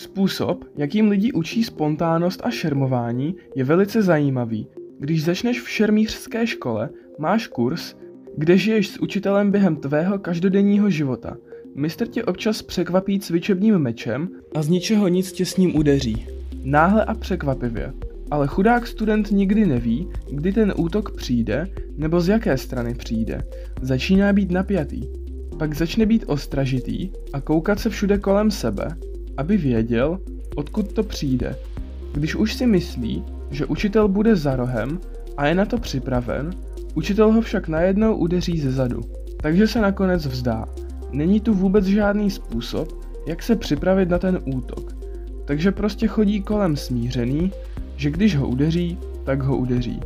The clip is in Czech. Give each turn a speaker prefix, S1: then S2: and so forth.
S1: Způsob, jakým lidi učí spontánnost a šermování, je velice zajímavý. Když začneš v šermířské škole, máš kurz, kde žiješ s učitelem během tvého každodenního života. Mistr tě občas překvapí cvičebním mečem a z ničeho nic tě s ním udeří. Náhle a překvapivě. Ale chudák student nikdy neví, kdy ten útok přijde nebo z jaké strany přijde. Začíná být napjatý. Pak začne být ostražitý a koukat se všude kolem sebe, aby věděl, odkud to přijde. Když už si myslí, že učitel bude za rohem a je na to připraven, učitel ho však najednou udeří ze zadu. Takže se nakonec vzdá. Není tu vůbec žádný způsob, jak se připravit na ten útok. Takže prostě chodí kolem smířený, že když ho udeří, tak ho udeří.